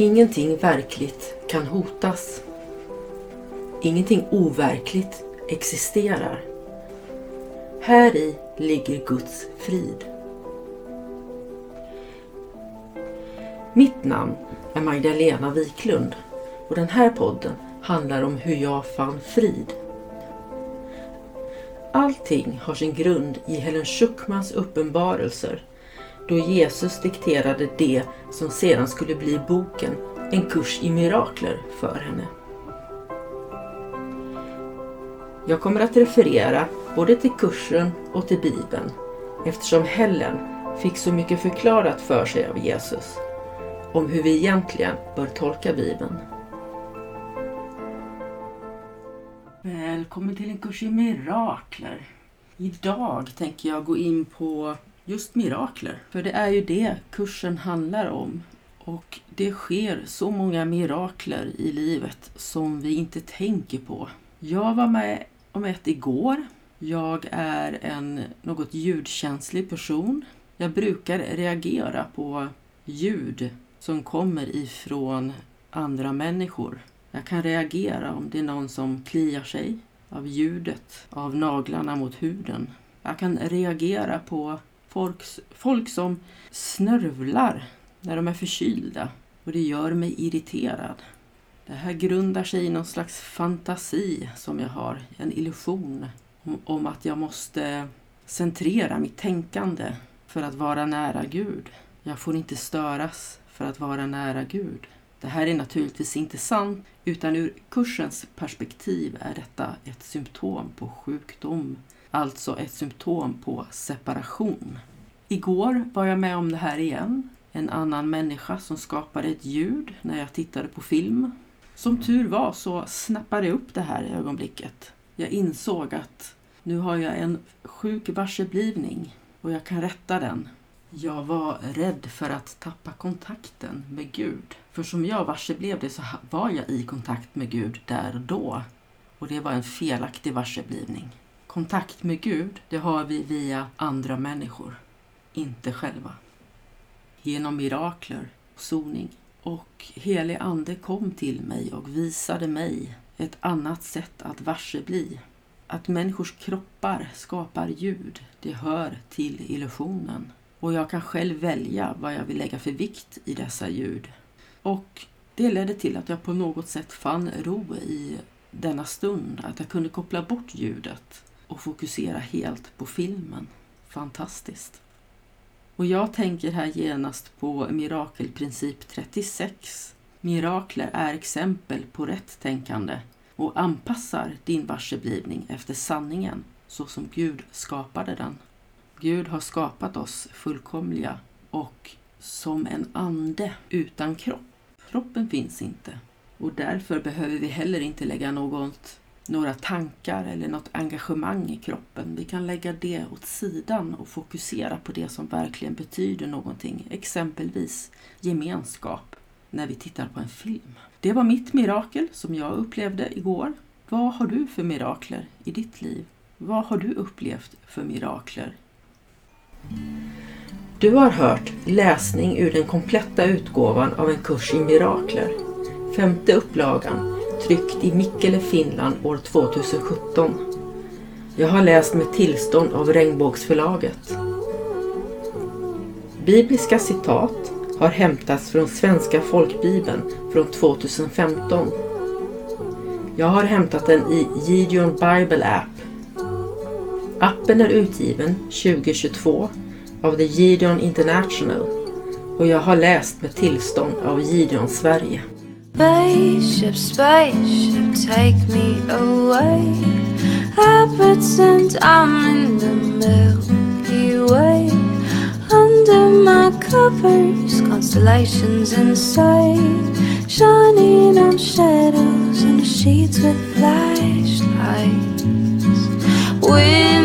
Ingenting verkligt kan hotas. Ingenting overkligt existerar. Här i ligger Guds frid. Mitt namn är Magdalena Wiklund och den här podden handlar om hur jag fann frid. Allting har sin grund i Helen Schuckmans uppenbarelser då Jesus dikterade det som sedan skulle bli boken En kurs i mirakler för henne. Jag kommer att referera både till kursen och till Bibeln eftersom Helen fick så mycket förklarat för sig av Jesus om hur vi egentligen bör tolka Bibeln. Välkommen till en kurs i mirakler. Idag tänker jag gå in på just mirakler. För det är ju det kursen handlar om. Och det sker så många mirakler i livet som vi inte tänker på. Jag var med om ett igår. Jag är en något ljudkänslig person. Jag brukar reagera på ljud som kommer ifrån andra människor. Jag kan reagera om det är någon som kliar sig av ljudet av naglarna mot huden. Jag kan reagera på folks, folk som snörvlar när de är förkylda och det gör mig irriterad. Det här grundar sig i någon slags fantasi som jag har, en illusion om, om att jag måste centrera mitt tänkande för att vara nära Gud. Jag får inte störas för att vara nära Gud. Det här är naturligtvis inte sant, utan ur kursens perspektiv är detta ett symptom på sjukdom, alltså ett symptom på separation. Igår var jag med om det här igen. En annan människa som skapade ett ljud när jag tittade på film. Som tur var så snappade jag upp det här i ögonblicket. Jag insåg att nu har jag en sjuk varseblivning och jag kan rätta den jag var rädd för att tappa kontakten med Gud. För som jag varseblev det så var jag i kontakt med Gud där och då. Och det var en felaktig varseblivning. Kontakt med Gud, det har vi via andra människor, inte själva. Genom mirakler, soning. Och helig ande kom till mig och visade mig ett annat sätt att varsebli. Att människors kroppar skapar ljud, det hör till illusionen. Och jag kan själv välja vad jag vill lägga för vikt i dessa ljud. Och det ledde till att jag på något sätt fann ro i denna stund, att jag kunde koppla bort ljudet och fokusera helt på filmen. Fantastiskt! Och jag tänker här genast på mirakelprincip 36. Mirakler är exempel på rätt tänkande och anpassar din varseblivning efter sanningen så som Gud skapade den. Gud har skapat oss fullkomliga och som en ande utan kropp. Kroppen finns inte och därför behöver vi heller inte lägga något, några tankar eller något engagemang i kroppen. Vi kan lägga det åt sidan och fokusera på det som verkligen betyder någonting, exempelvis gemenskap när vi tittar på en film. Det var mitt mirakel som jag upplevde igår. Vad har du för mirakler i ditt liv? Vad har du upplevt för mirakler du har hört läsning ur den kompletta utgåvan av en kurs i mirakler. Femte upplagan, tryckt i Mikkele, Finland år 2017. Jag har läst med tillstånd av Regnbågsförlaget. Bibliska citat har hämtats från Svenska folkbibeln från 2015. Jag har hämtat den i Gideon Bible App Appen är utgiven 2022 av The Gideon International och jag har läst med tillstånd av Gideon Sverige. Spaceship, spaceship, take me away. I pretend I'm in the Milky Way. Under my covers, constellations inside. Shining on shadows in the sheets with flashlights. I